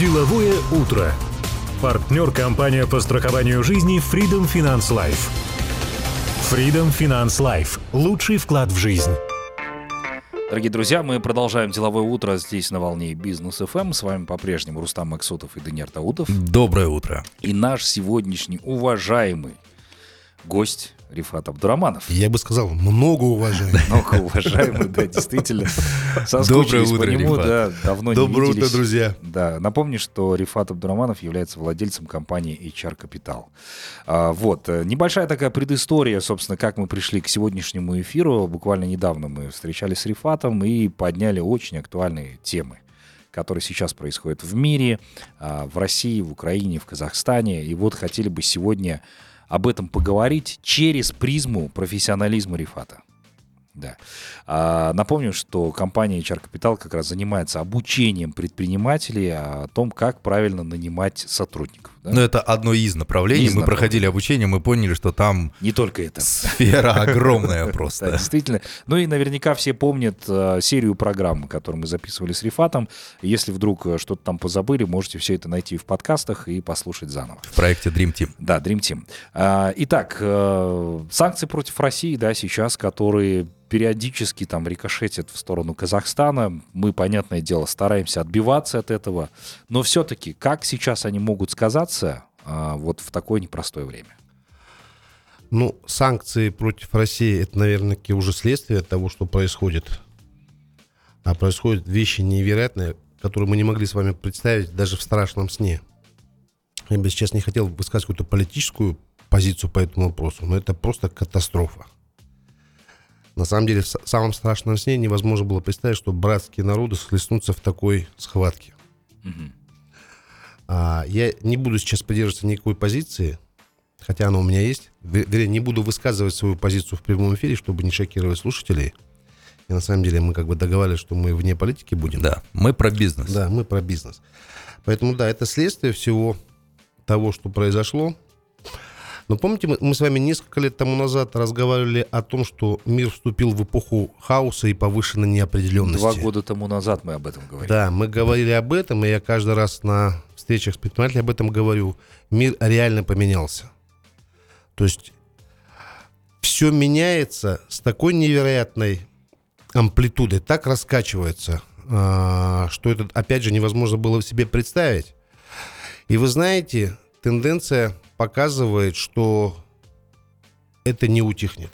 Деловое утро. Партнер компания по страхованию жизни Freedom Finance Life. Freedom Finance Life. Лучший вклад в жизнь. Дорогие друзья, мы продолжаем деловое утро здесь на волне Бизнес ФМ. С вами по-прежнему Рустам Максутов и Даниил Таутов. Доброе утро. И наш сегодняшний уважаемый гость Рифат Абдураманов. Я бы сказал, много уважаемый. Много уважаемый, да, действительно. Доброе утро, по нему, Рифат. да, давно не Доброе утро, виделись. друзья. Да, напомню, что Рифат Абдураманов является владельцем компании HR Capital. А, вот, э, небольшая такая предыстория, собственно, как мы пришли к сегодняшнему эфиру. Буквально недавно мы встречались с Рифатом и подняли очень актуальные темы которые сейчас происходят в мире, а, в России, в Украине, в Казахстане. И вот хотели бы сегодня об этом поговорить через призму профессионализма Рифата. Да. А, напомню, что компания HR Capital как раз занимается обучением предпринимателей о том, как правильно нанимать сотрудников. Да. Ну, это одно из направлений. Из мы направлений. проходили обучение, мы поняли, что там Не только это. сфера огромная Да, просто. действительно. Ну и наверняка все помнят э, серию программ, которую мы записывали с Рифатом. Если вдруг э, что-то там позабыли, можете все это найти в подкастах и послушать заново. В проекте Dream Team. Да, Dream Team. А, Итак, э, санкции против России, да, сейчас, которые периодически там рикошетят в сторону Казахстана. Мы, понятное дело, стараемся отбиваться от этого. Но все-таки, как сейчас они могут сказаться а, вот в такое непростое время? Ну, санкции против России, это, наверное, уже следствие того, что происходит. А происходят вещи невероятные, которые мы не могли с вами представить даже в страшном сне. Я бы сейчас не хотел высказать какую-то политическую позицию по этому вопросу, но это просто катастрофа. На самом деле, в самом страшном сне невозможно было представить, что братские народы схлестнутся в такой схватке. А, я не буду сейчас придерживаться никакой позиции, хотя она у меня есть. Ве- Вернее, не буду высказывать свою позицию в прямом эфире, чтобы не шокировать слушателей. И на самом деле мы как бы договаривались, что мы вне политики будем. Да, мы про бизнес. Да, мы про бизнес. Поэтому да, это следствие всего того, что произошло. Но помните, мы, мы с вами несколько лет тому назад разговаривали о том, что мир вступил в эпоху хаоса и повышенной неопределенности. Два года тому назад мы об этом говорили. Да, мы говорили об этом, и я каждый раз на встречах с предпринимателями об этом говорю. Мир реально поменялся. То есть все меняется с такой невероятной амплитудой, так раскачивается, а, что это, опять же, невозможно было себе представить. И вы знаете, тенденция показывает, что это не утихнет.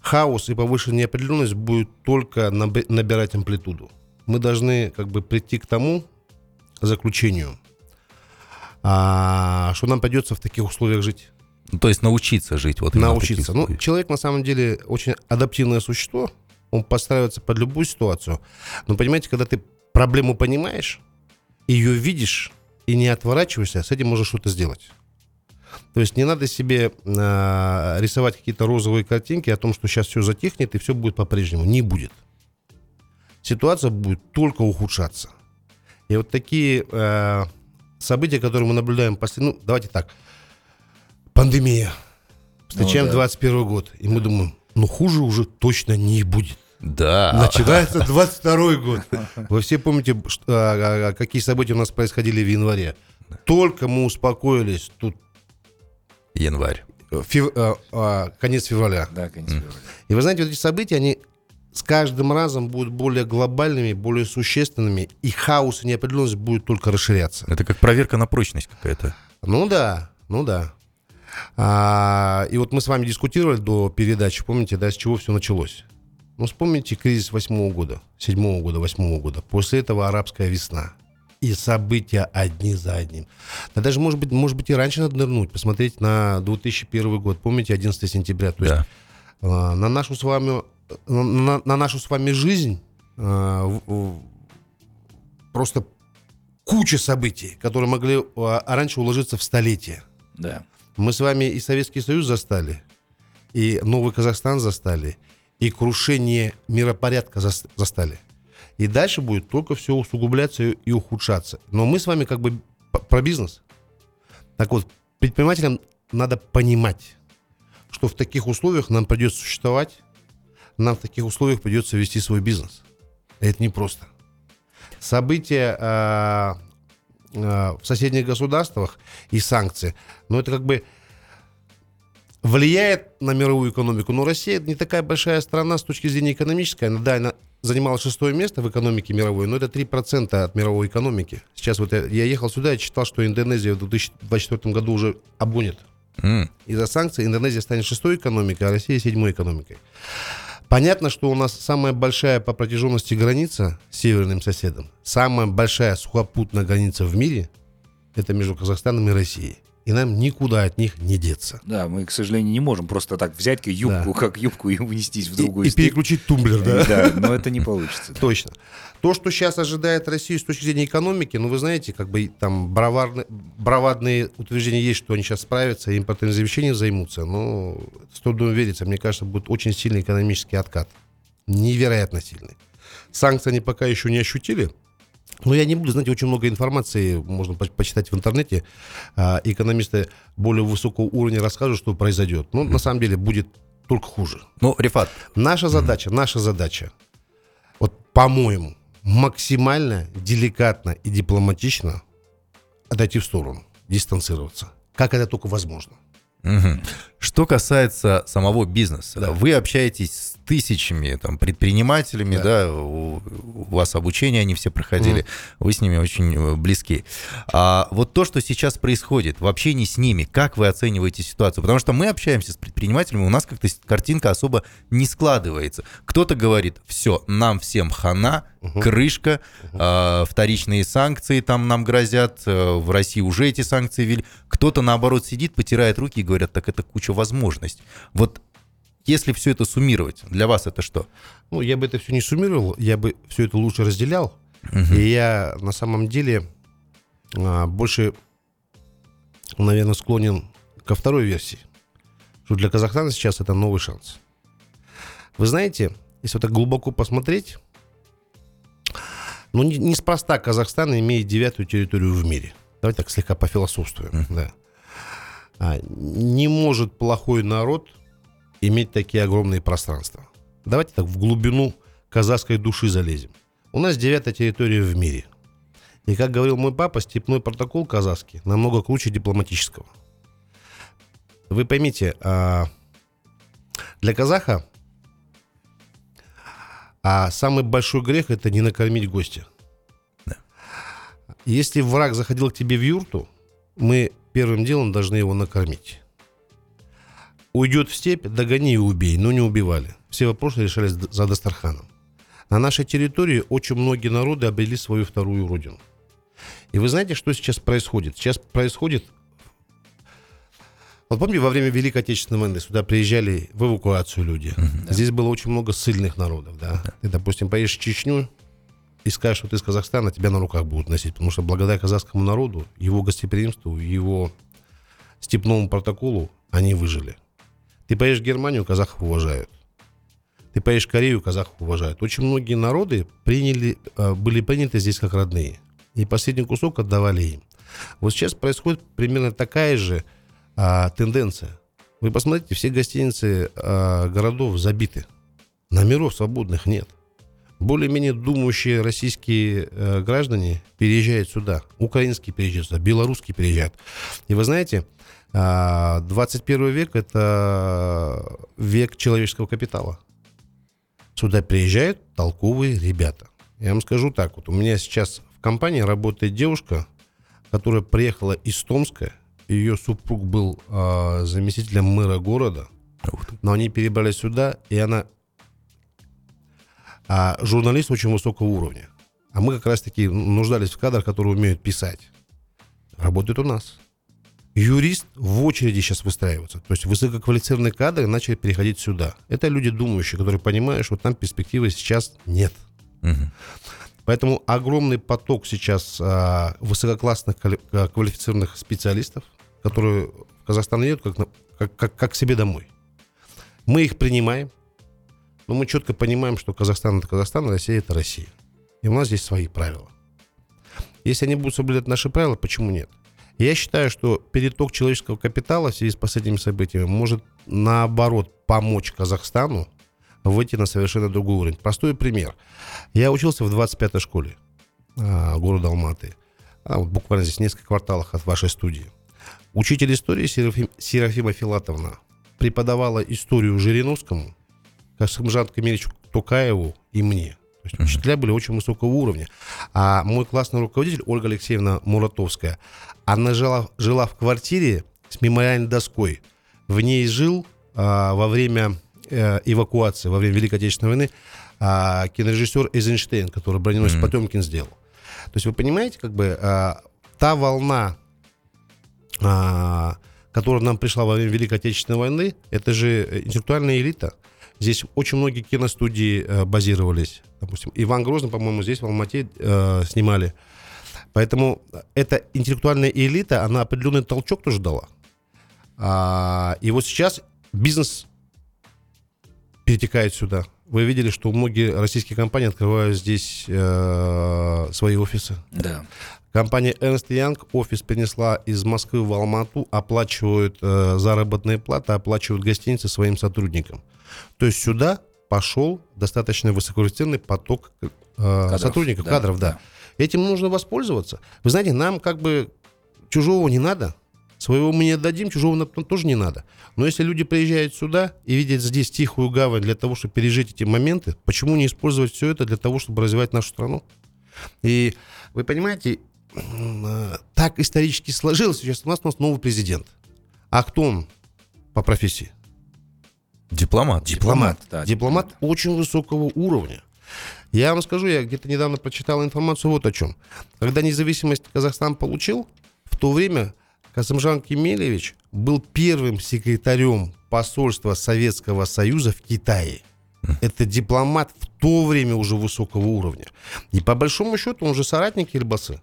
Хаос и повышенная неопределенность будет только наб- набирать амплитуду. Мы должны как бы прийти к тому заключению, а, что нам придется в таких условиях жить. Ну, То есть научиться жить. Вот научиться. Ну, человек на самом деле очень адаптивное существо. Он подстраивается под любую ситуацию. Но понимаете, когда ты проблему понимаешь, ее видишь и не отворачиваешься, с этим можно что-то сделать. То есть не надо себе а, рисовать какие-то розовые картинки о том, что сейчас все затихнет и все будет по-прежнему. Не будет. Ситуация будет только ухудшаться. И вот такие э, события, которые мы наблюдаем после... Ну, давайте так. Пандемия. Встречаем Ну да. 21 год. И мы думаем, ну хуже уже точно не будет. Да. Начинается 22 год. Вы все помните, что- а, а, какие события у нас происходили в январе. Только мы успокоились, тут Январь. фев- а, а, конец февраля. Да, конец февраля. И вы знаете, вот эти события, они с каждым разом будут более глобальными, более существенными, и хаос и неопределенность будет только расширяться. Это как проверка на прочность какая-то. Ну да, ну да. А, и вот мы с вами дискутировали до передачи, помните, да, с чего все началось? Ну, вспомните кризис восьмого года, седьмого года, восьмого года. После этого арабская весна. И события одни за одним. Да даже, может быть, может быть, и раньше надо нырнуть, посмотреть на 2001 год. Помните, 11 сентября? То есть Да. а, на нашу с вами на, на нашу с вами жизнь в- просто куча событий, которые могли а, раньше уложиться в столетие. Да. Мы с вами и Советский Союз застали, и Новый Казахстан застали, и крушение миропорядка зас- застали. И дальше будет только все усугубляться и, ухудшаться. Но мы с вами как бы про бизнес. Так вот, предпринимателям надо понимать, что в таких условиях нам придется существовать, нам в таких условиях придется вести свой бизнес. Это непросто. События а, в соседних государствах и санкции, но это как бы влияет на мировую экономику. Но Россия не такая большая страна с точки зрения экономической. Она, да, она занимала шестое место в экономике мировой, но это 3% от мировой экономики. Сейчас вот я, я ехал сюда и читал, что Индонезия в 2024 году уже обгонит. Mm. Из-за санкций Индонезия станет шестой экономикой, а Россия седьмой экономикой. Понятно, что у нас самая большая по протяженности граница с северным соседом, самая большая сухопутная граница в мире, это между Казахстаном и Россией и нам никуда от них не деться. Да, мы, к сожалению, не можем просто так взять юбку, да. как юбку и унестись в другую и. И переключить тумблер, да? Да, но это не получится. Точно. То, что сейчас ожидает Россию с точки зрения экономики, ну, вы знаете, как бы там браварные, бравадные утверждения есть, что они сейчас справятся, импортным замещением займутся, но с трудом верится. Мне кажется, будет очень сильный экономический откат. Невероятно сильный. Санкции они пока еще не ощутили, но я не буду, знаете, очень много информации можно по почитать в интернете. А, экономисты более высокого уровня расскажут, что произойдет. Но mm-hmm. на самом деле будет только хуже. Ну, Рифат. Наша задача, наша задача, вот по-моему, максимально деликатно и дипломатично отойти в сторону, дистанцироваться. Как это только возможно. Угу. Что касается самого бизнеса, да. вы общаетесь с тысячами там, предпринимателями, да, да у, у вас обучение они все проходили, угу. вы с ними очень э, близки. А вот то, что сейчас происходит в общении с ними, как вы оцениваете ситуацию? Потому что мы общаемся с предпринимателями, у нас как-то картинка особо не складывается. Кто-то говорит, все, нам всем хана, угу. крышка, угу. э, вторичные санкции там нам грозят, э, в России уже эти санкции ввели. Кто-то, наоборот, сидит, потирает руки и говорят, так это куча возможностей. Вот если все это суммировать, для вас это что? Ну, я бы это все не суммировал, я бы все это лучше разделял. Угу. И я на самом деле а, больше, наверное, склонен ко второй версии. Что для Казахстана сейчас это новый шанс. Вы знаете, если вот так глубоко посмотреть, ну, не, неспроста Казахстан имеет девятую территорию в мире. Давайте так слегка пофилософствуем. Mm. Да. А, не может плохой народ иметь такие огромные пространства. Давайте так в глубину казахской души залезем. У нас девятая территория в мире. И, как говорил мой папа, степной протокол казахский намного круче дипломатического. Вы поймите, а, для казаха а самый большой грех это не накормить гостя. Если враг заходил к тебе в юрту, мы первым делом должны его накормить. Уйдет в степь, догони и убей, но не убивали. Все вопросы решались за Дастарханом. На нашей территории очень многие народы обрели свою вторую родину. И вы знаете, что сейчас происходит? Сейчас происходит вот помните, во время Великой Отечественной войны сюда приезжали в эвакуацию люди. Uh-huh, Здесь было очень много сильных народов, да. Uh-huh. Ты, допустим, поедешь в Чечню и скажешь, что ты из Казахстана, тебя на руках будут носить. Потому что благодаря казахскому народу, его гостеприимству, его степному протоколу они выжили. Ты поедешь в Германию, казахов уважают. Ты поедешь в Корею, казахов уважают. Очень многие народы приняли, э, были приняты здесь как родные. И последний кусок отдавали им. Вот сейчас происходит примерно такая же а, тенденция. Вы посмотрите, все гостиницы а, городов забиты. Номеров свободных нет. Более-менее думающие российские э, граждане переезжают сюда. Украинские переезжают сюда, белорусские переезжают. И вы знаете, э, 21 век – это век человеческого капитала. Сюда приезжают толковые ребята. Я вам скажу так, вот у меня сейчас в компании работает девушка, которая приехала из Томска, ее супруг был э, заместителем мэра города, но они перебрались сюда, и она а, журналист очень высокого уровня. А мы как раз-таки нуждались в кадрах, которые умеют писать. Работает у нас. Юрист в очереди сейчас выстраивается. То есть высококвалифицированные кадры начали переходить сюда. Это люди думающие, которые понимают, что там перспективы сейчас нет. Угу. Поэтому огромный поток сейчас а, высококлассных квалифицированных специалистов которые в Казахстан едут как, на, как, как, как себе домой. Мы их принимаем, но мы четко понимаем, что Казахстан это Казахстан, а Россия это Россия. И у нас здесь свои правила. Если они будут соблюдать наши правила, почему нет? Я считаю, что переток человеческого капитала в связи с последними событиями может, наоборот, помочь Казахстану выйти на совершенно другой уровень. Простой пример. Я учился в 25-й школе а, города Алматы. а, буквально здесь несколько кварталах от вашей студии. Учитель истории Серафим, Серафима Филатовна преподавала историю Жириновскому, Касымжан Камилевичу Тукаеву и мне. То есть учителя были очень высокого уровня. А мой классный руководитель Ольга Алексеевна Муратовская, она жила, жила в квартире с мемориальной доской. В ней жил а, во время э, эвакуации, во время Великой Отечественной войны а, кинорежиссер Эйзенштейн, который броненосец mm-hmm. Потемкин сделал. То есть вы понимаете, как бы а, та волна, а, которая нам пришла во время Великой Отечественной войны, это же интеллектуальная элита. Здесь очень многие киностудии э, базировались. Допустим, Иван Грозный, по-моему, здесь в Алмате э, снимали. Поэтому эта интеллектуальная элита, она определенный толчок тоже дала. А, и вот сейчас бизнес перетекает сюда. Вы видели, что многие российские компании открывают здесь э, свои офисы. Да. Компания Ernst Young офис перенесла из Москвы в Алмату, оплачивают э, заработные платы, оплачивают гостиницы своим сотрудникам. То есть сюда пошел достаточно высококвалифицированный поток э, кадров, сотрудников, да, кадров, да. да. Этим нужно воспользоваться. Вы знаете, нам как бы чужого не надо. Своего мы не отдадим, чужого нам тоже не надо. Но если люди приезжают сюда и видят здесь тихую гавань для того, чтобы пережить эти моменты, почему не использовать все это для того, чтобы развивать нашу страну? И вы понимаете, так исторически сложилось, сейчас у нас, у нас новый президент. А кто он по профессии? Дипломат. Дипломат, да. Дипломат очень высокого уровня. Я вам скажу, я где-то недавно прочитал информацию вот о чем. Когда независимость Казахстан получил, в то время Касымжан Кемелевич был первым секретарем посольства Советского Союза в Китае. Это дипломат в то время уже высокого уровня. И по большому счету он же соратник Ельбасы.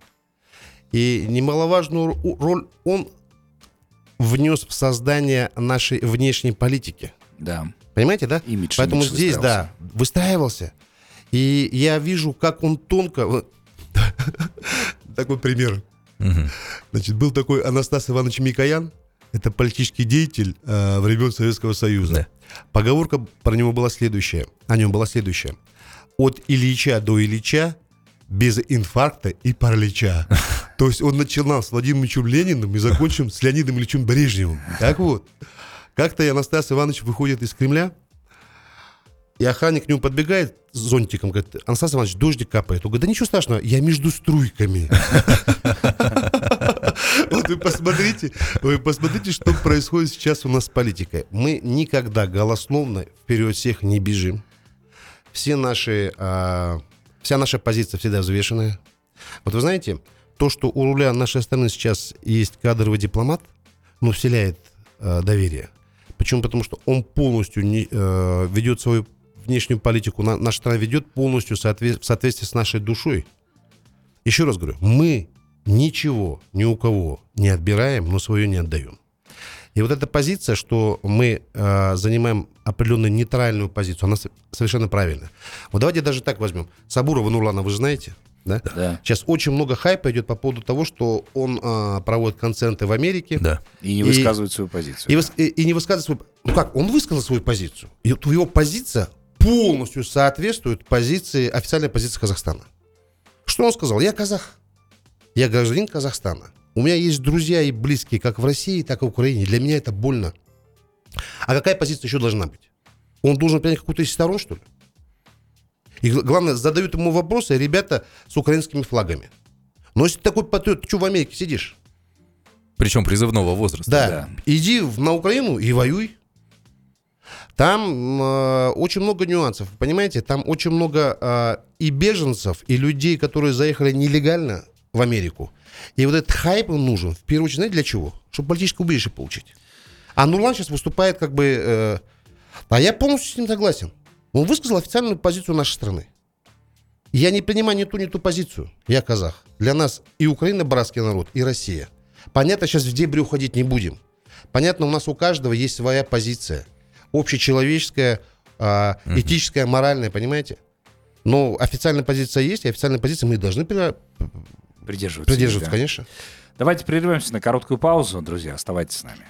И немаловажную роль он внес в создание нашей внешней политики. Да. Понимаете, да? Имидж, Поэтому имидж здесь, да, выстраивался. И я вижу, как он тонко... Такой пример. Значит, был такой Анастас Иванович Микоян, это политический деятель э, времен Советского Союза. Да. Поговорка про него была следующая, о нем была следующая. От Ильича до Ильича без инфаркта и паралича. То есть он начинал с Владимиром Ильичем Лениным и закончил с Леонидом Ильичем Брежневым. Так вот. Как-то Анастас Иванович выходит из Кремля, и охранник к нему подбегает с зонтиком, говорит, Анастас Иванович, дождик капает. Он говорит, да ничего страшного, я между струйками. Вот вы посмотрите, вы посмотрите, что происходит сейчас у нас с политикой. Мы никогда голословно вперед всех не бежим. Все наши, а, вся наша позиция всегда взвешенная. Вот вы знаете, то, что у руля нашей страны сейчас есть кадровый дипломат, ну, вселяет э, доверие. Почему? Потому что он полностью не, э, ведет свою внешнюю политику, на, наша страна ведет полностью соответ, в соответствии с нашей душой. Еще раз говорю, мы ничего ни у кого не отбираем, но свое не отдаем. И вот эта позиция, что мы э, занимаем определенную нейтральную позицию, она совершенно правильная. Вот давайте даже так возьмем. Сабурова Нурлана, вы же знаете? Да? да. Сейчас очень много хайпа идет по поводу того, что он а, проводит концерты в Америке. Да. И не высказывает и, свою позицию. И, да. и, и не высказывает свою... Ну как, он высказал свою позицию. И вот его позиция полностью соответствует позиции, официальной позиции Казахстана. Что он сказал? Я казах. Я гражданин Казахстана. У меня есть друзья и близкие как в России, так и в Украине. Для меня это больно. А какая позиция еще должна быть? Он должен принять какую-то из сторон, что ли? И главное, задают ему вопросы ребята с украинскими флагами. Но если ты такой патриот, ты что в Америке сидишь? Причем призывного возраста. Да. да. Иди на Украину и воюй. Там э, очень много нюансов, понимаете? Там очень много э, и беженцев, и людей, которые заехали нелегально в Америку. И вот этот хайп он нужен, в первую очередь, знаете, для чего? Чтобы политическое убежище получить. А Нурлан сейчас выступает как бы... Э, а я полностью с ним согласен. Он высказал официальную позицию нашей страны. Я не принимаю ни ту, ни ту позицию. Я казах. Для нас и Украина братский народ, и Россия. Понятно, сейчас в дебри уходить не будем. Понятно, у нас у каждого есть своя позиция. Общечеловеческая, э, этическая, моральная, понимаете? Но официальная позиция есть, и официальная позиция мы должны придерживаться. Придерживаться, да. конечно. Давайте прервемся на короткую паузу, друзья. Оставайтесь с нами.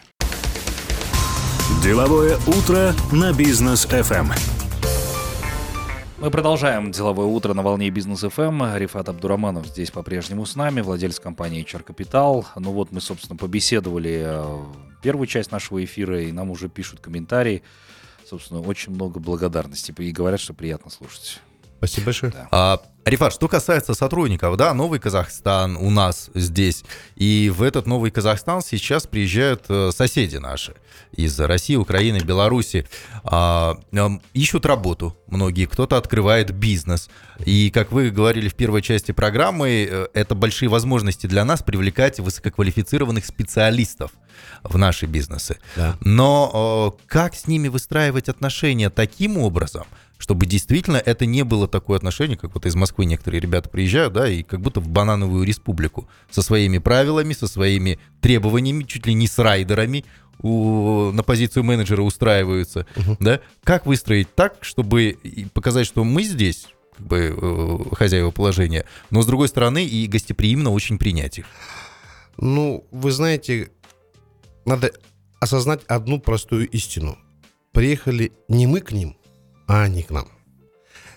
Деловое утро на бизнес FM. Мы продолжаем деловое утро на волне бизнес ФМ. Рифат Абдураманов здесь по-прежнему с нами, владелец компании HR Capital. Ну вот мы, собственно, побеседовали э, первую часть нашего эфира, и нам уже пишут комментарии. Собственно, очень много благодарности и говорят, что приятно слушать. Спасибо большое. Да. А, Рифат, что касается сотрудников, да, Новый Казахстан у нас здесь, и в этот Новый Казахстан сейчас приезжают э, соседи наши из России, Украины, Беларуси, а, м, ищут работу многие, кто-то открывает бизнес, и, как вы говорили в первой части программы, э, это большие возможности для нас привлекать высококвалифицированных специалистов в наши бизнесы. Да. Но э, как с ними выстраивать отношения таким образом, чтобы действительно это не было такое отношение, как вот из Москвы некоторые ребята приезжают, да, и как будто в банановую республику со своими правилами, со своими требованиями, чуть ли не с райдерами у- на позицию менеджера устраиваются, да. Как выстроить так, чтобы показать, что мы здесь как бы э, хозяева положения, но с другой стороны и гостеприимно очень принять их. Ну, вы знаете, надо осознать одну простую истину. Приехали не мы к ним, а они к нам.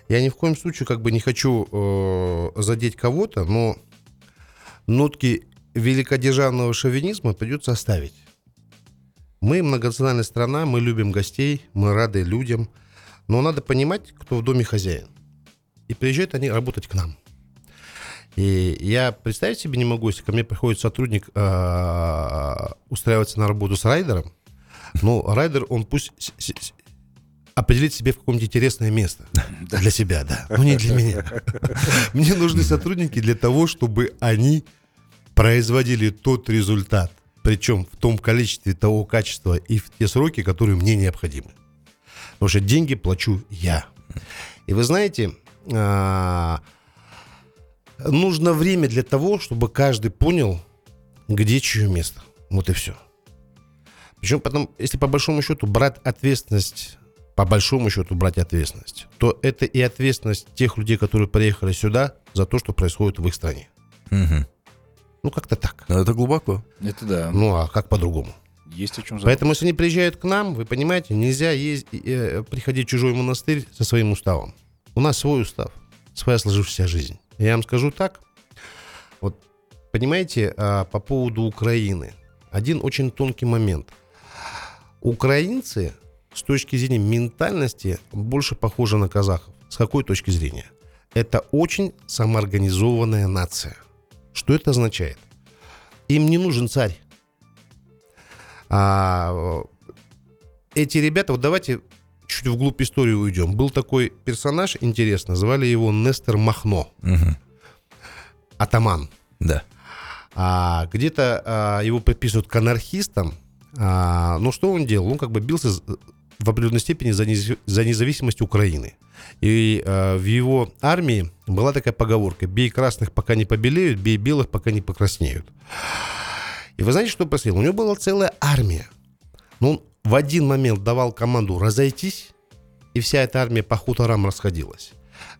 Я ни в коем случае как бы не хочу э, задеть кого-то, но нотки великодержавного шовинизма придется оставить. Мы многонациональная страна, мы любим гостей, мы рады людям, но надо понимать, кто в доме хозяин. И приезжают они работать к нам. И я представить себе не могу, если ко мне приходит сотрудник а, устраиваться на работу с райдером, ну, райдер, он пусть с- с- с- определит себе в какое-нибудь интересное место. Для себя, да. Ну, не для меня. Мне нужны сотрудники для того, чтобы они производили тот результат, причем в том количестве, того качества и в те сроки, которые мне необходимы. Потому что деньги плачу я. И вы знаете, а, нужно время для того, чтобы каждый понял, где чье место. Вот и все. Причем потом, если по большому счету брать ответственность, по большому счету брать ответственность, то это и ответственность тех людей, которые приехали сюда за то, что происходит в их стране. Мгм. Ну, как-то так. Но это глубоко. Это да. Ну, а как по-другому? Есть о чем задуматься. Поэтому, если они приезжают к нам, вы понимаете, нельзя есть, э, приходить в чужой монастырь со своим уставом. У нас свой устав, своя сложившаяся жизнь. Я вам скажу так. Вот, понимаете, а, по поводу Украины. Один очень тонкий момент. Украинцы с точки зрения ментальности больше похожи на казахов. С какой точки зрения? Это очень самоорганизованная нация. Что это означает? Им не нужен царь. А, эти ребята, вот давайте чуть вглубь истории уйдем. Был такой персонаж, интересно, звали его Нестор Махно, Мгм. атаман. Да. А, где-то а, его приписывают к анархистам. А, но что он делал? Он как бы бился в определенной степени за, нез- за независимость Украины. И а, в его армии была такая поговорка «бей красных, пока не побелеют, бей белых, пока не покраснеют». И вы знаете, что происходило? У него была целая армия. Но он в один момент давал команду разойтись, и вся эта армия по хуторам расходилась.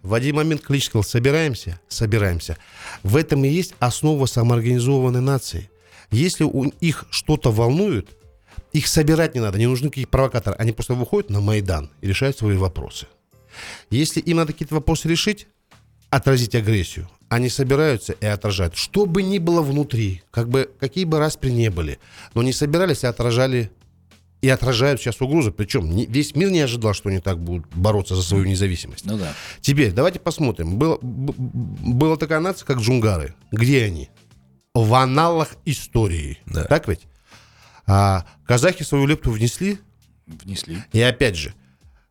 В один момент клич сказал «собираемся», «собираемся». В этом и есть основа самоорганизованной нации. Если у их что-то волнует, их собирать не надо, не нужны какие-то провокаторы. Они просто выходят на Майдан и решают свои вопросы. Если им надо какие-то вопросы решить, отразить агрессию, они собираются и отражают. Что бы ни было внутри, как бы, какие бы распри не были, но не собирались и отражали и отражают сейчас угрозы. Причем не- весь мир не ожидал, что они так будут бороться за свою независимость. Ну да. Теперь давайте посмотрим. Был, б- б- была такая нация, как джунгары. Где они? В аналах истории. Да. Так ведь? А казахи свою лепту внесли. Внесли. И опять же,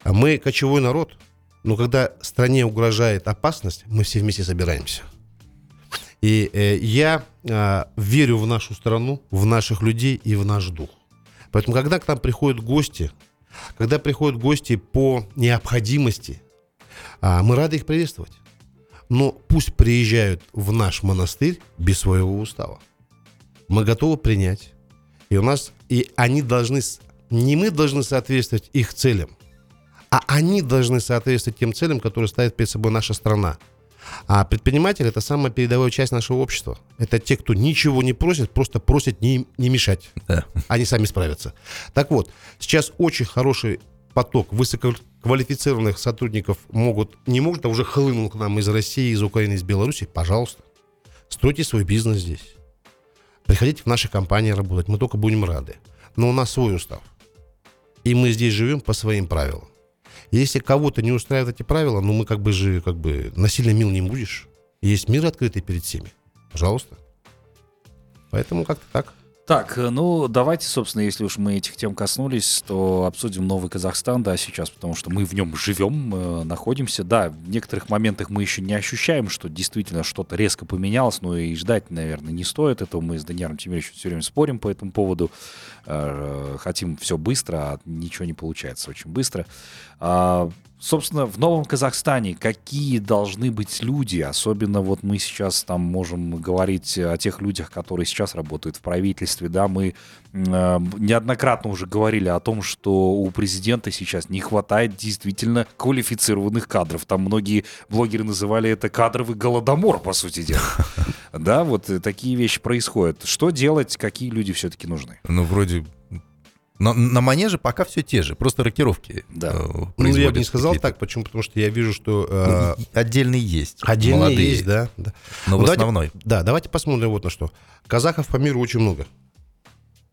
мы кочевой народ, но когда стране угрожает опасность, мы все вместе собираемся. И э, я а, верю в нашу страну, в наших людей и в наш дух. Поэтому, когда к нам приходят гости, когда приходят гости по необходимости, а, мы рады их приветствовать. Но пусть приезжают в наш монастырь без своего устава. Мы готовы принять. И у нас, и они должны, не мы должны соответствовать их целям, а они должны соответствовать тем целям, которые ставит перед собой наша страна. А предприниматель это самая передовая часть нашего общества. Это те, кто ничего не просит, просто просят не, не мешать. Да. Они сами справятся. Так вот, сейчас очень хороший поток квалифицированных сотрудников могут, не могут, а уже хлынул к нам из России, из Украины, из Беларуси, пожалуйста, стройте свой бизнес здесь. Приходите в наши компании работать, мы только будем рады. Но у нас свой устав. И мы здесь живем по своим правилам. Если кого-то не устраивают эти правила, ну мы как бы же, как бы, насильно мил не будешь. Есть мир открытый перед всеми. Пожалуйста. Поэтому как-то так. Так, э, ну давайте, собственно, если уж мы этих тем коснулись, то обсудим новый Казахстан, да, сейчас, потому что мы в нем живем, э, находимся. Да, в некоторых моментах мы еще не ощущаем, что действительно что-то резко поменялось, но и ждать, наверное, не стоит этого. Мы с Даниаром Тимировичем все время спорим по этому поводу. Э, хотим все быстро, а ничего не получается очень быстро. А, собственно, в Новом Казахстане какие должны быть люди, особенно вот мы сейчас там можем говорить о тех людях, которые сейчас работают в правительстве, да, мы э, неоднократно уже говорили о том, что у президента сейчас не хватает действительно квалифицированных кадров. Там многие блогеры называли это кадровый голодомор, по сути дела. Да, вот такие вещи происходят. Что делать, какие люди все-таки нужны? Ну, вроде но на манеже пока все те же, просто рокировки. Да. Э, ну, я бы не сказал так, почему? Потому что я вижу, что... Э, ну, отдельные есть. Отдельные молодые, есть, да. да. Но ну, в давайте, основной. Да, давайте посмотрим вот на что. Казахов по миру очень много,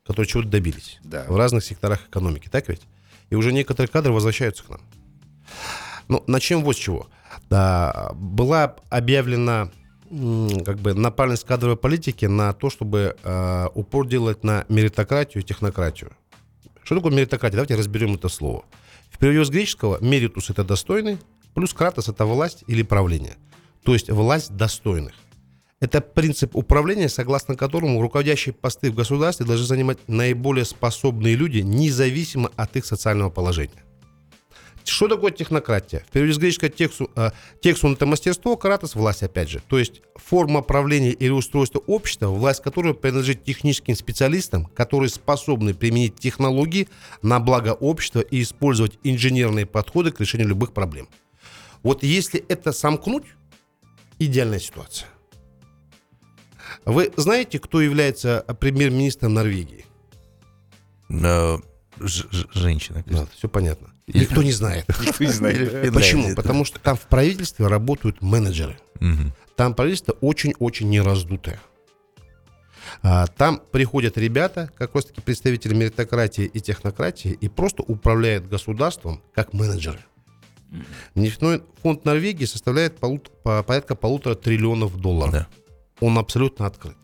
которые чего-то добились. Да. В разных секторах экономики, так ведь? И уже некоторые кадры возвращаются к нам. Ну, начнем вот с чего. Да, была объявлена как бы направленность кадровой политики на то, чтобы э, упор делать на меритократию и технократию. Что такое меритократия? Давайте разберем это слово. В переводе с греческого меритус – это достойный, плюс кратос – это власть или правление. То есть власть достойных. Это принцип управления, согласно которому руководящие посты в государстве должны занимать наиболее способные люди, независимо от их социального положения. Что такое технократия? В переводе с греческого тексту, э, тексту это мастерство, кратос – власть, опять же. То есть форма правления или устройства общества, власть которой принадлежит техническим специалистам, которые способны применить технологии на благо общества и использовать инженерные подходы к решению любых проблем. Вот если это сомкнуть, идеальная ситуация. Вы знаете, кто является премьер-министром Норвегии? Э, женщина. Да, все понятно. Никто не знает. Никто не знает. Почему? Потому что там в правительстве работают менеджеры. Там правительство очень-очень нераздутое. А, там приходят ребята, как раз таки представители меритократии и технократии, и просто управляют государством как менеджеры. Нефтяной фонд Норвегии составляет полут, по, порядка полутора триллионов долларов. Да. Он абсолютно открыт.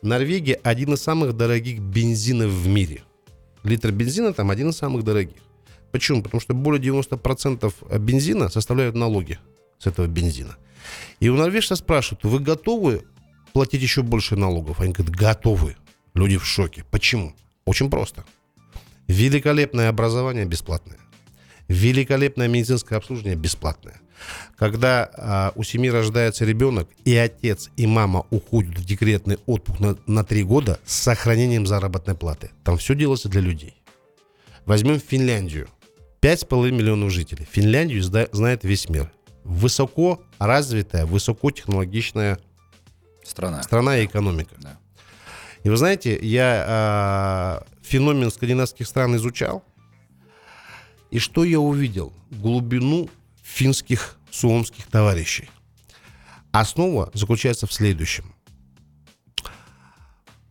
Норвегия один из самых дорогих бензинов в мире. Литр бензина там один из самых дорогих. Почему? Потому что более 90% бензина составляют налоги с этого бензина. И у норвежцев спрашивают, вы готовы платить еще больше налогов? Они говорят, готовы. Люди в шоке. Почему? Очень просто. Великолепное образование бесплатное. Великолепное медицинское обслуживание бесплатное. Когда а, у семьи рождается ребенок, и отец, и мама уходят в декретный отпуск на, 3 года с сохранением заработной платы. Там все делается для людей. Возьмем Финляндию. 5,5 миллионов жителей. Финляндию знает весь мир. Высоко развитая, высокотехнологичная страна, страна и экономика. Да. И вы знаете, я э, феномен скандинавских стран изучал, и что я увидел? Глубину финских суомских товарищей. Основа заключается в следующем.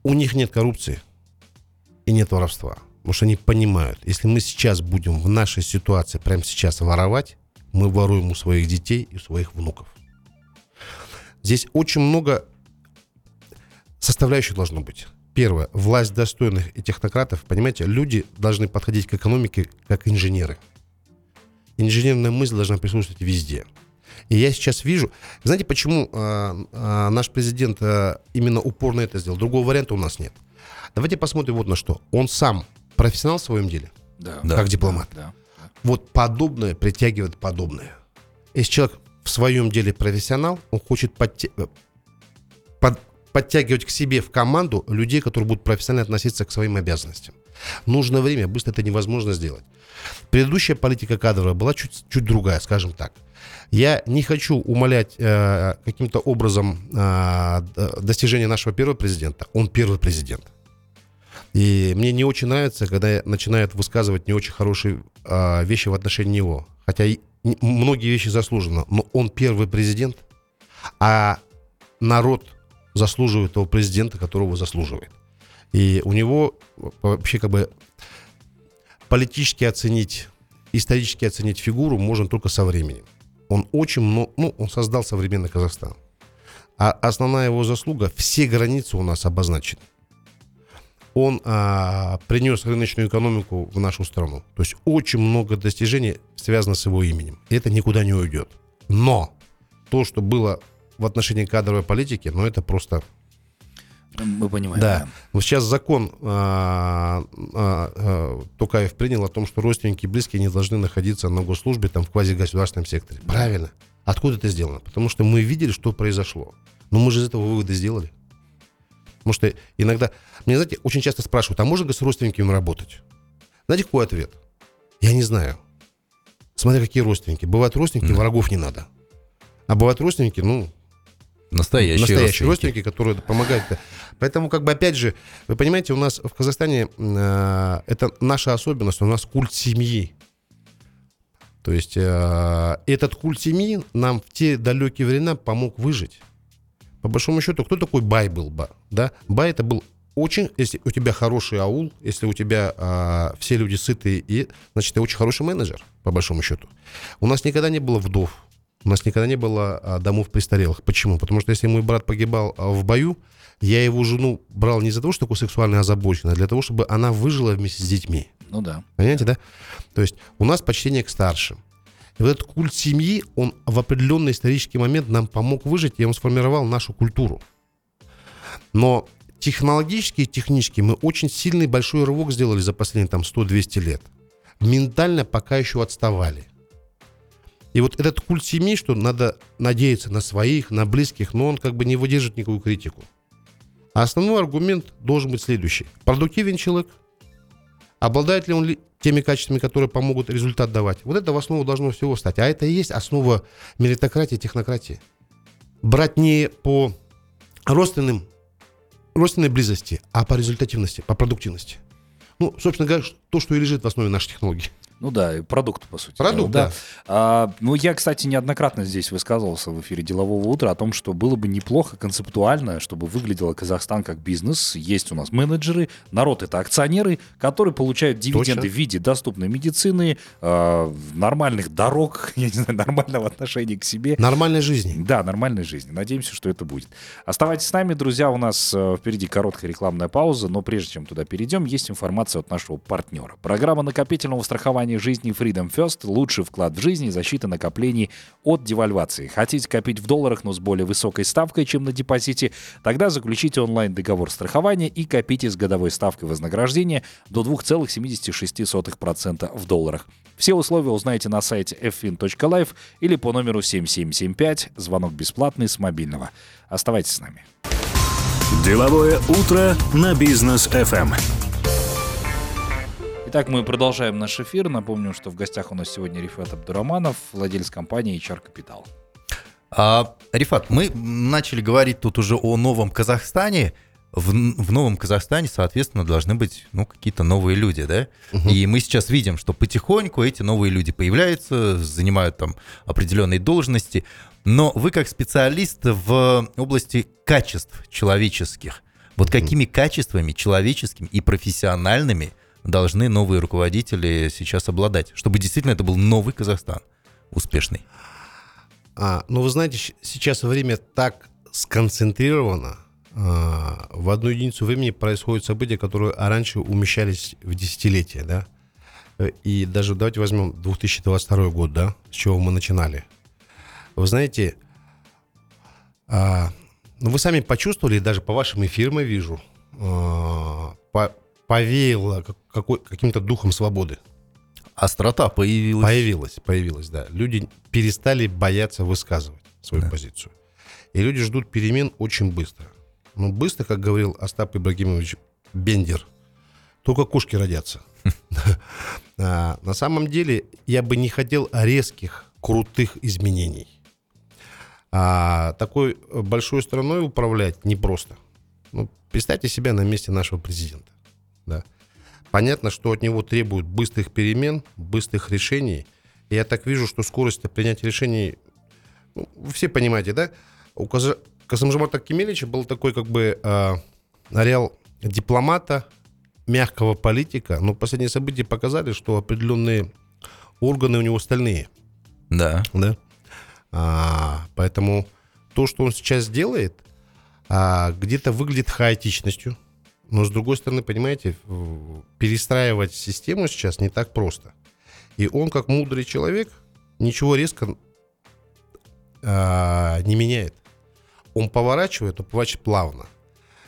У них нет коррупции и нет воровства. Потому что они понимают, если мы сейчас будем в нашей ситуации прямо сейчас воровать, мы воруем у своих детей и у своих внуков. Здесь очень много составляющих должно быть. Первое. Власть достойных и технократов. Понимаете, люди должны подходить к экономике как инженеры. Инженерная мысль должна присутствовать везде. И я сейчас вижу... Знаете, почему э, э, наш президент э, именно упорно это сделал? Другого варианта у нас нет. Давайте посмотрим вот на что. Он сам профессионал в своем деле, да. как дипломат. Да. Вот подобное притягивает подобное. Если человек в своем деле профессионал, он хочет подтя... под... подтягивать к себе в команду людей, которые будут профессионально относиться к своим обязанностям. Нужно время, быстро это невозможно сделать. Предыдущая политика кадровая была чуть, чуть другая, скажем так. Я не хочу умалять э, каким-то образом э, достижения нашего первого президента. Он первый президент. И мне не очень нравится, когда начинают высказывать не очень хорошие а, вещи в отношении него. Хотя и, многие вещи заслуженно. Но он первый президент, а народ заслуживает того президента, которого заслуживает. И у него вообще как бы политически оценить, исторически оценить фигуру можно только со временем. Он очень много, ну, он создал современный Казахстан. А основная его заслуга, все границы у нас обозначены. Он а, принес рыночную экономику в нашу страну. То есть очень много достижений связано с его именем. И это никуда не уйдет. Но то, что было в отношении кадровой политики, ну это просто мы понимаем. Да. Но сейчас закон а, а, а, Токаев принял о том, что родственники и близкие не должны находиться на госслужбе там в квазигосударственном секторе. Правильно. Откуда это сделано? Потому что мы видели, что произошло. Но мы же из этого выводы сделали. Потому что иногда... Мне, знаете, очень часто спрашивают, а можно с родственниками работать? Знаете, какой ответ? Я не знаю. Смотря какие родственники. Бывают родственники, врагов не надо. А бывают родственники, ну, Настоящие, настоящие родственники. родственники, которые помогают. Поэтому, как бы, опять же, вы понимаете, у нас в Казахстане э, это наша особенность, у нас культ семьи. То есть э, этот культ семьи нам в те далекие времена помог выжить. По большому счету, кто такой Бай был? Да? Бай это был очень, если у тебя хороший аул, если у тебя э, все люди сытые, и, значит, ты очень хороший менеджер, по большому счету. У нас никогда не было вдов, у нас никогда не было а, домов престарелых. Почему? Потому что если мой брат погибал а, в бою, я его жену брал не из-за того, что такой сексуально озабоченный, а для того, чтобы она выжила вместе с детьми. Ну да. Понимаете, да? То есть у нас почтение к старшим. И вот этот культ семьи, он в определенный исторический момент нам помог выжить, и он сформировал нашу культуру. Но технологически и технически мы очень сильный большой рывок сделали за последние там 100-200 лет. Ментально пока еще отставали. И вот этот культ семьи, что надо надеяться на своих, на близких, но он как бы не выдержит никакую критику. А основной аргумент должен быть следующий. Продуктивен человек, обладает ли он теми качествами, которые помогут результат давать. Вот это в основу должно всего стать. А это и есть основа меритократии, технократии. Брать не по родственным, родственной близости, а по результативности, по продуктивности. Ну, собственно говоря, то, что и лежит в основе нашей технологии. Ну да, продукт, по сути. Продукт, да. да. А, ну, я, кстати, неоднократно здесь высказывался в эфире «Делового утра» о том, что было бы неплохо концептуально, чтобы выглядел Казахстан как бизнес. Есть у нас менеджеры, народ — это акционеры, которые получают дивиденды Точно. в виде доступной медицины, э, нормальных дорог, я не знаю, нормального отношения к себе. Нормальной жизни. Да, нормальной жизни. Надеемся, что это будет. Оставайтесь с нами, друзья. У нас э, впереди короткая рекламная пауза, но прежде чем туда перейдем, есть информация от нашего партнера. Программа накопительного страхования страхование жизни Freedom First – лучший вклад в жизнь и защита накоплений от девальвации. Хотите копить в долларах, но с более высокой ставкой, чем на депозите? Тогда заключите онлайн-договор страхования и копите с годовой ставкой вознаграждения до 2,76% в долларах. Все условия узнаете на сайте ffin.life или по номеру 7775. Звонок бесплатный с мобильного. Оставайтесь с нами. Деловое утро на бизнес FM. Итак, мы продолжаем наш эфир. Напомню, что в гостях у нас сегодня Рифат Абдураманов, владелец компании HR Capital. А, Рифат, мы начали говорить тут уже о новом Казахстане. В, в новом Казахстане, соответственно, должны быть ну, какие-то новые люди, да? Угу. И мы сейчас видим, что потихоньку эти новые люди появляются, занимают там определенные должности. Но вы как специалист в области качеств человеческих, вот какими качествами человеческими и профессиональными должны новые руководители сейчас обладать, чтобы действительно это был новый Казахстан, успешный? А, ну, вы знаете, сейчас время так сконцентрировано, а, в одну единицу времени происходят события, которые раньше умещались в десятилетия, да? И даже давайте возьмем 2022 год, да, с чего мы начинали. Вы знаете, а, ну вы сами почувствовали, даже по вашим эфирам я вижу, а, по, повеяло какой, каким-то духом свободы. Острота появилась. Появилась, появилась, да. Люди перестали бояться высказывать свою да. позицию. И люди ждут перемен очень быстро. Ну, быстро, как говорил Остап Ибрагимович Бендер, только кошки родятся. А, на самом деле, я бы не хотел резких, крутых изменений. А такой большой страной управлять непросто. Ну, представьте себя на месте нашего президента. Да. Понятно, что от него требуют быстрых перемен, быстрых решений. Я так вижу, что скорость принятия решений, ну, вы все понимаете, да? У Каза- Касымжамата Кемелича был такой как бы э, ареал дипломата, мягкого политика, но последние события показали, что определенные органы у него стальные. Да. Да. А, поэтому то, что он сейчас делает, а, где-то выглядит хаотичностью. Но с другой стороны, понимаете, перестраивать систему сейчас не так просто. И он, как мудрый человек, ничего резко а, не меняет. Он поворачивает, он поворачивает плавно.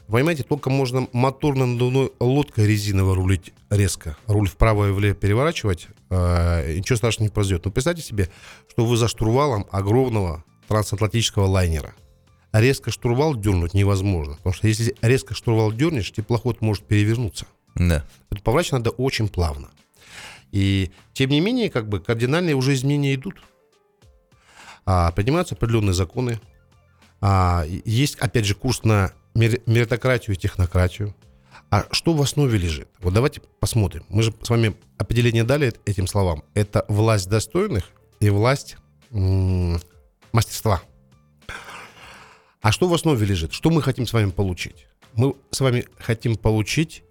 Понимаете, только можно моторно-надувной лодкой резиново рулить резко. Руль вправо и влево переворачивать, э, ничего страшного не произойдет. Но представьте себе, что вы за штурвалом огромного трансатлантического лайнера. Резко штурвал дернуть невозможно. Потому что если резко штурвал дернешь, теплоход может перевернуться. Да. Поворачивать надо очень плавно. И тем не менее, как бы кардинальные уже изменения идут. А, принимаются определенные законы. А, есть, опять же, курс на мер- меритократию и технократию. А что в основе лежит? Вот давайте посмотрим. Мы же с вами определение дали этим словам. Это власть достойных и власть м, мастерства. А что в основе лежит? Что мы хотим с вами получить? Мы с вами хотим получить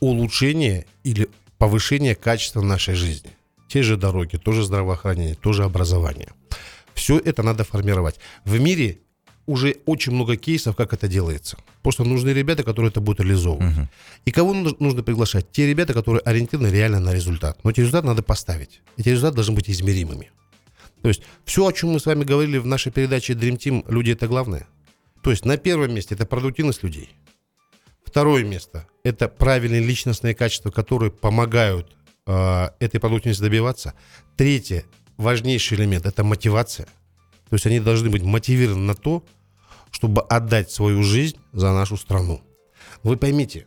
улучшение или повышение качества нашей жизни. Те же дороги, тоже здравоохранение, тоже образование. Все это надо формировать. В мире уже очень много кейсов, как это делается. Просто нужны ребята, которые это будут реализовывать. И кого нужно, нужно приглашать? Те ребята, которые ориентированы реально на результат. Но эти результаты надо поставить. Эти результаты должны быть измеримыми. То есть все, о чем мы с вами говорили в нашей передаче Dream Team, люди это главное. То есть на первом месте это продуктивность людей. Второе место – это правильные личностные качества, которые помогают э, этой продуктивности добиваться. Третье, важнейший элемент – это мотивация. То есть они должны быть мотивированы на то, чтобы отдать свою жизнь за нашу страну. Вы поймите,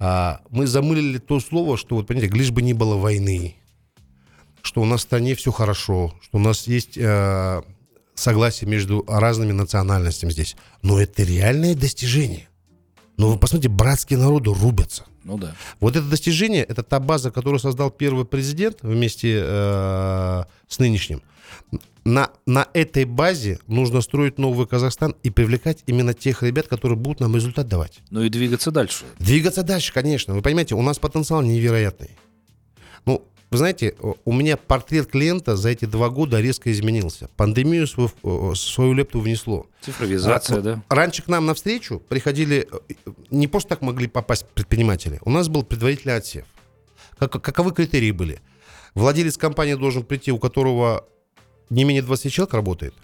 а, мы замылили то слово, что, вот понимаете, лишь бы не было войны, что у нас в стране все хорошо, что у нас есть э, согласие между разными национальностями здесь. Но это реальное достижение. Но вы посмотрите, братские народы рубятся. Ну да. Вот это достижение, это та база, которую создал первый президент вместе э, с нынешним. На, на этой базе нужно строить новый Казахстан и привлекать именно тех ребят, которые будут нам результат давать. Ну и двигаться дальше. Двигаться дальше, конечно. Вы понимаете, у нас потенциал невероятный. Вы знаете, у меня портрет клиента за эти два года резко изменился. Пандемию свою, свою лепту внесло. Цифровизация, А, да? Раньше к нам навстречу приходили, э, не просто так могли попасть предприниматели. У нас был предварительный отсев. Как, каковы критерии были? Владелец компании должен прийти, у которого не менее 20 человек работает,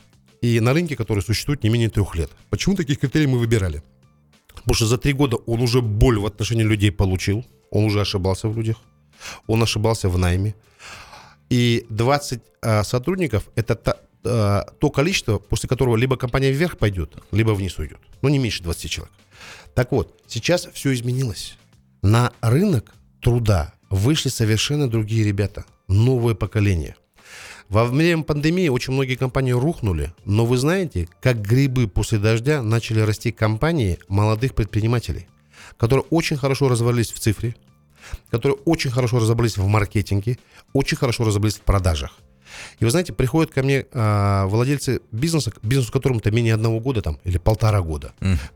и на рынке, который существует не менее трех лет. Почему таких критерий мы выбирали? Потому что за три года он уже боль в отношении людей получил, он уже ошибался в людях, он ошибался в найме. И 20 а, сотрудников – это а, то количество, после которого либо компания вверх пойдет, либо вниз уйдет. Ну, не меньше 20 человек. Так вот, сейчас все изменилось. На рынок труда вышли совершенно другие ребята, новое поколение. Во время пандемии очень многие компании рухнули, но вы знаете, как грибы после дождя начали расти компании молодых предпринимателей, которые очень хорошо развалились в цифре, которые очень хорошо разобрались в маркетинге, очень хорошо разобрались в продажах. И вы знаете, приходят ко мне а, владельцы бизнеса, бизнесу которому-то менее одного года там, или полтора года.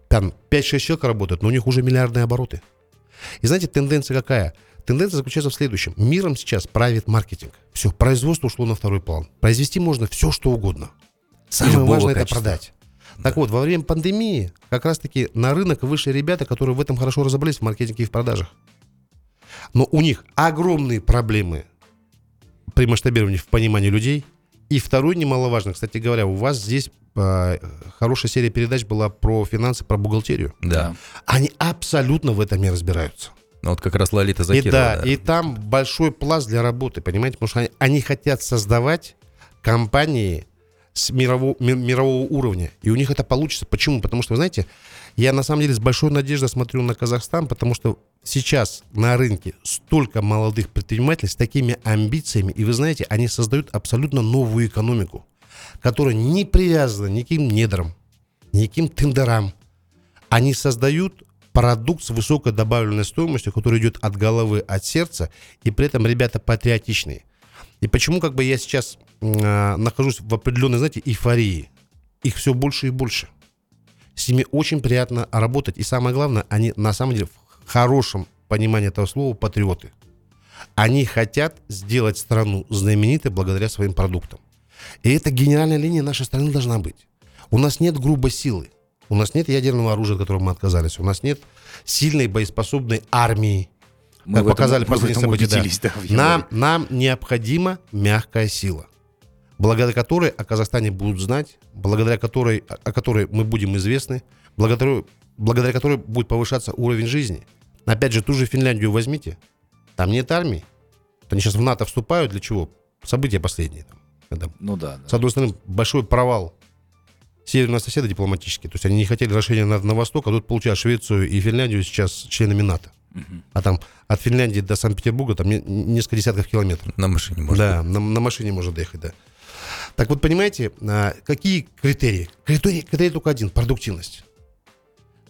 Там 5-6 человек работают, но у них уже миллиардные обороты. И знаете, тенденция какая? Тенденция заключается в следующем. Миром сейчас правит маркетинг. Все, производство ушло на второй план. Произвести можно все, что угодно. Самое Любого важное это качества. продать. Так вот, во время пандемии как раз-таки на рынок вышли ребята, которые в этом хорошо разобрались в маркетинге и в продажах. Но у них огромные проблемы при масштабировании в понимании людей. И второй немаловажный, кстати говоря, у вас здесь э, хорошая серия передач была про финансы, про бухгалтерию. Да. Они абсолютно в этом не разбираются. Ну, вот как раз Лолита И Закирова. да, да. и там большой пласт для работы, понимаете, потому что они, они хотят создавать компании с мирового, ми- мирового уровня. И у них это получится. Почему? Потому что, вы знаете, я на самом деле с большой надеждой смотрю на Казахстан, потому что сейчас на рынке столько молодых предпринимателей с такими амбициями, и вы знаете, они создают абсолютно новую экономику, которая не привязана ни к каким недрам, ни к каким тендерам. Они создают продукт с высокой добавленной стоимостью, который идет от головы, от сердца, и при этом ребята патриотичные. И почему как бы я сейчас э, нахожусь в определенной, знаете, эйфории? Их все больше и больше. С ними очень приятно работать. И самое главное, они на самом деле хорошем понимании этого слова патриоты. Они хотят сделать страну знаменитой благодаря своим продуктам. И эта генеральная линия нашей страны должна быть. У нас нет грубой силы. У нас нет ядерного оружия, от которого мы отказались. У нас нет сильной боеспособной армии. Мы как этом- показали мы последние события. да. да, нам, нам необходима мягкая сила, благодаря которой о Казахстане будут знать, благодаря которой, о которой мы будем известны, благодаря, благодаря которой будет повышаться уровень жизни. Опять же, ту же Финляндию возьмите. Там нет армии. Они сейчас в НАТО вступают. Для чего? События последние. Там, когда Ну да, да. с одной стороны, большой провал северного соседа дипломатический. То есть они не хотели расширения на, на восток, а тут получают Швецию и Финляндию сейчас членами НАТО. А там от Финляндии до Санкт-Петербурга там не- несколько десятков километров. На машине можно. Да, на, на машине можно доехать, да. Так вот, понимаете, а, какие критерии? Критерий, критерий только один – продуктивность.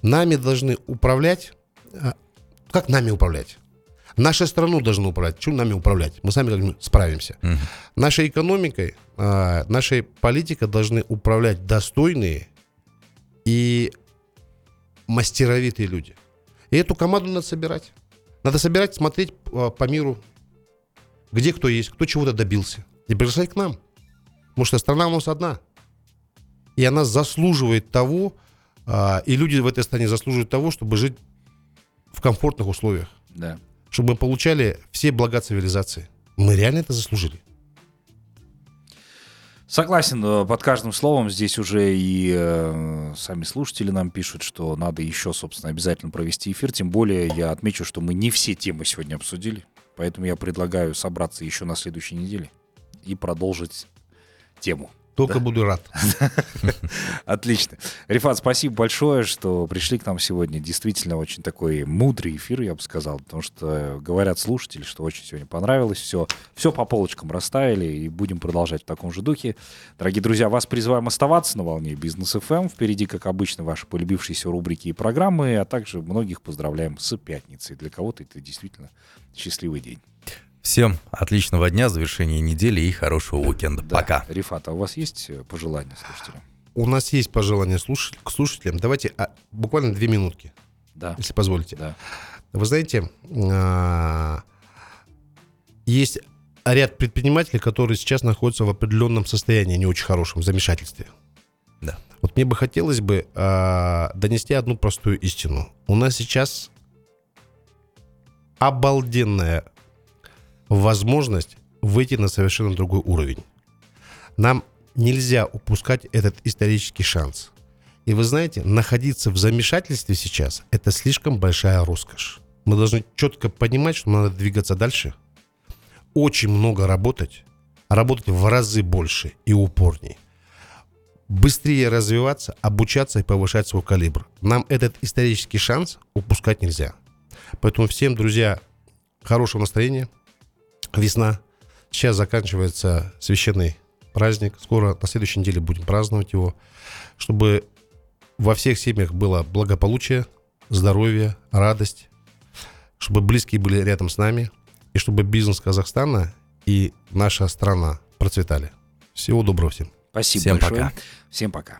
Нами должны управлять... Как нами управлять? Нашу страну должны управлять. Чем нами управлять? Мы сами как-нибудь справимся. Мгм. Нашей экономикой, а, нашей политикой должны управлять достойные и мастеровитые люди. И эту команду надо собирать. Надо собирать, смотреть а, по миру, где кто есть, кто чего-то добился. И приглашать к нам. Потому что страна у нас одна. И она заслуживает того, а, и люди в этой стране заслуживают того, чтобы жить в комфортных условиях. да. Чтобы мы получали все блага цивилизации. Мы реально это заслужили. Согласен, э, под каждым словом здесь уже и э, сами слушатели нам пишут, что надо еще, собственно, обязательно провести эфир. Тем более я отмечу, что мы не все темы сегодня обсудили. Поэтому я предлагаю собраться еще на следующей неделе и продолжить тему. Только буду рад. Отлично. Рифат, спасибо большое, что пришли к нам сегодня. Действительно, очень такой мудрый эфир, я бы сказал, потому что говорят слушатели, что очень сегодня понравилось. Все, все по полочкам расставили, и будем продолжать в таком же духе. Дорогие друзья, вас призываем оставаться на волне Бизнес ФМ. Впереди, как обычно, ваши полюбившиеся рубрики и программы, а также многих поздравляем с пятницей. Для кого-то это действительно счастливый день. Всем отличного дня, завершения недели и хорошего уикенда. Да. Пока. Рифат, а у вас есть э, пожелания слушателям? У нас есть пожелания слуш- к слушателям. Давайте а, буквально две минутки, Да. если позволите. Да. Вы знаете, а, есть ряд предпринимателей, которые сейчас находятся в определенном состоянии, не очень хорошем, замешательстве. Да. Вот мне бы хотелось бы а, донести одну простую истину. У нас сейчас обалденная возможность выйти на совершенно другой уровень. Нам нельзя упускать этот исторический шанс. И вы знаете, находиться в замешательстве сейчас – это слишком большая роскошь. Мы должны четко понимать, что надо двигаться дальше, очень много работать, работать в разы больше и упорней. Быстрее развиваться, обучаться и повышать свой калибр. Нам этот исторический шанс упускать нельзя. Поэтому всем, друзья, хорошего настроения. Весна. Сейчас заканчивается священный праздник. Скоро на следующей неделе будем праздновать его. Чтобы во всех семьях было благополучие, здоровье, радость. Чтобы близкие были рядом с нами. И чтобы бизнес Казахстана и наша страна процветали. Всего доброго всем. Спасибо Всем большое. пока. Всем пока.